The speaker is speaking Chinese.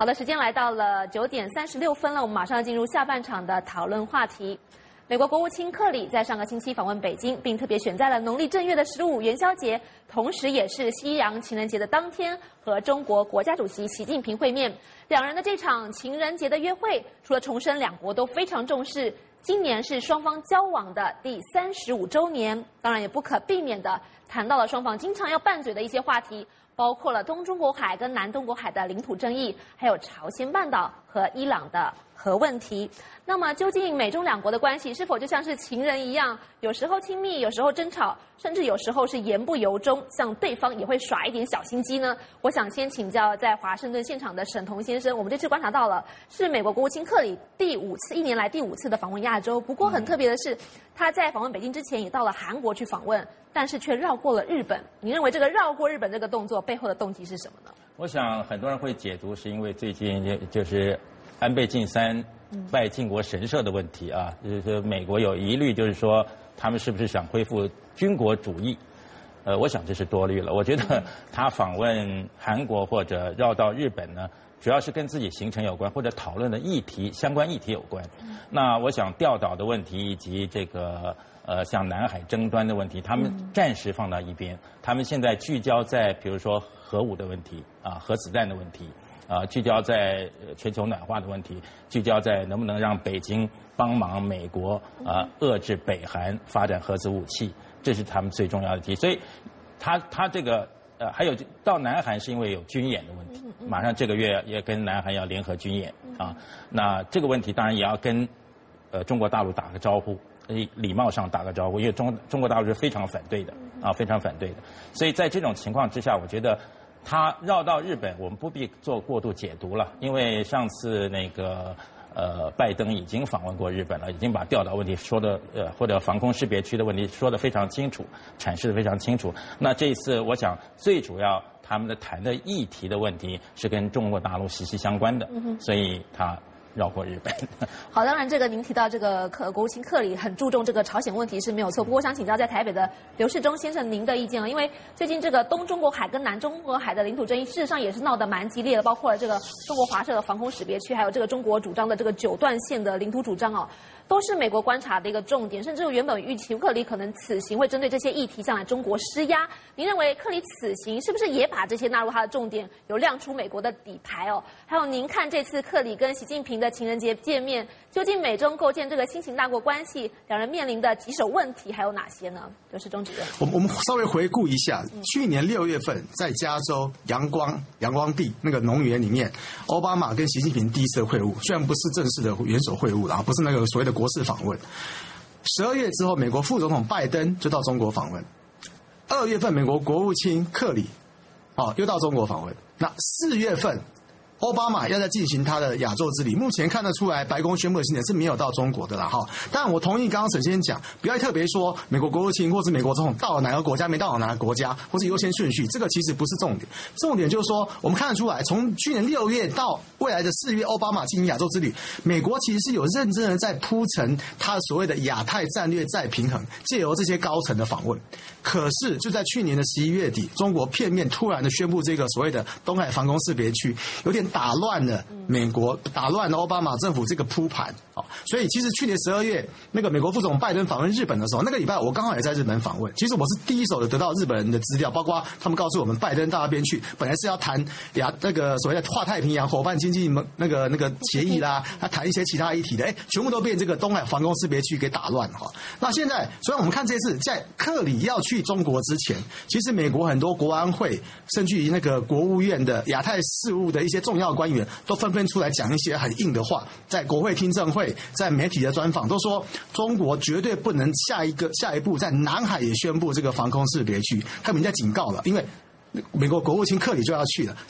好的，时间来到了九点三十六分了，我们马上要进入下半场的讨论话题。美国国务卿克里在上个星期访问北京，并特别选在了农历正月的十五元宵节，同时也是西洋情人节的当天，和中国国家主席习近平会面。两人的这场情人节的约会，除了重申两国都非常重视，今年是双方交往的第三十五周年，当然也不可避免的谈到了双方经常要拌嘴的一些话题。包括了东中国海跟南中国海的领土争议，还有朝鲜半岛和伊朗的核问题。那么，究竟美中两国的关系是否就像是情人一样，有时候亲密，有时候争吵，甚至有时候是言不由衷，向对方也会耍一点小心机呢？我想想先请教在华盛顿现场的沈彤先生。我们这次观察到了，是美国国务卿克里第五次，一年来第五次的访问亚洲。不过很特别的是，他在访问北京之前也到了韩国去访问。但是却绕过了日本，你认为这个绕过日本这个动作背后的动机是什么呢？我想很多人会解读是因为最近就就是安倍晋三拜靖国神社的问题啊，就是美国有疑虑，就是说他们是不是想恢复军国主义？呃，我想这是多虑了。我觉得 他访问韩国或者绕到日本呢，主要是跟自己行程有关，或者讨论的议题相关议题有关。那我想调岛的问题以及这个。呃，像南海争端的问题，他们暂时放到一边，他们现在聚焦在比如说核武的问题啊，核子弹的问题啊，聚焦在全球暖化的问题，聚焦在能不能让北京帮忙美国啊遏制北韩发展核子武器，这是他们最重要的题。所以，他他这个呃，还有到南韩是因为有军演的问题，马上这个月也跟南韩要联合军演啊，那这个问题当然也要跟呃中国大陆打个招呼。礼礼貌上打个招呼，因为中中国大陆是非常反对的啊，非常反对的。所以在这种情况之下，我觉得他绕到日本，我们不必做过度解读了。因为上次那个呃，拜登已经访问过日本了，已经把钓岛问题说的呃，或者防空识别区的问题说的非常清楚，阐释的非常清楚。那这一次，我想最主要他们的谈的议题的问题是跟中国大陆息息相关的，所以他。绕过日本。好，当然这个您提到这个克国务卿克里很注重这个朝鲜问题是没有错。不过我想请教在台北的刘世忠先生您的意见啊，因为最近这个东中国海跟南中国海的领土争议，事实上也是闹得蛮激烈的，包括了这个中国华社的防空识别区，还有这个中国主张的这个九段线的领土主张哦。都是美国观察的一个重点，甚至原本预期克里可能此行会针对这些议题向来中国施压。您认为克里此行是不是也把这些纳入他的重点，有亮出美国的底牌哦？还有您看这次克里跟习近平的情人节见面，究竟美中构建这个新型大国关系，两人面临的棘手问题还有哪些呢？就是中主任，我我们稍微回顾一下，去年六月份在加州阳光阳光地那个农园里面，奥巴马跟习近平第一次会晤，虽然不是正式的元首会晤然后不是那个所谓的。国事访问，十二月之后，美国副总统拜登就到中国访问。二月份，美国国务卿克里，哦，又到中国访问。那四月份。奥巴马要在进行他的亚洲之旅，目前看得出来，白宫宣布的行程是没有到中国的啦哈。但我同意刚刚沈先生讲，不要特别说美国国务卿或是美国总统到了哪个国家，没到哪个国家，或是优先顺序，这个其实不是重点。重点就是说，我们看得出来，从去年六月到未来的四月，奥巴马进行亚洲之旅，美国其实是有认真的在铺陈他所谓的亚太战略再平衡，借由这些高层的访问。可是就在去年的十一月底，中国片面突然的宣布这个所谓的东海防空识别区，有点。打乱了美国，打乱了奥巴马政府这个铺盘，好，所以其实去年十二月那个美国副总拜登访问日本的时候，那个礼拜我刚好也在日本访问。其实我是第一手的得到日本人的资料，包括他们告诉我们，拜登到那边去，本来是要谈亚那个所谓的跨太平洋伙伴经济那个那个协议啦，他谈一些其他议题的，哎，全部都被这个东海防空识别区给打乱哈。那现在，所以我们看这次在克里要去中国之前，其实美国很多国安会，甚至于那个国务院的亚太事务的一些重要。官员都纷纷出来讲一些很硬的话，在国会听证会、在媒体的专访，都说中国绝对不能下一个下一步在南海也宣布这个防空识别区，他们已经在警告了，因为美国国务卿克里就要去了，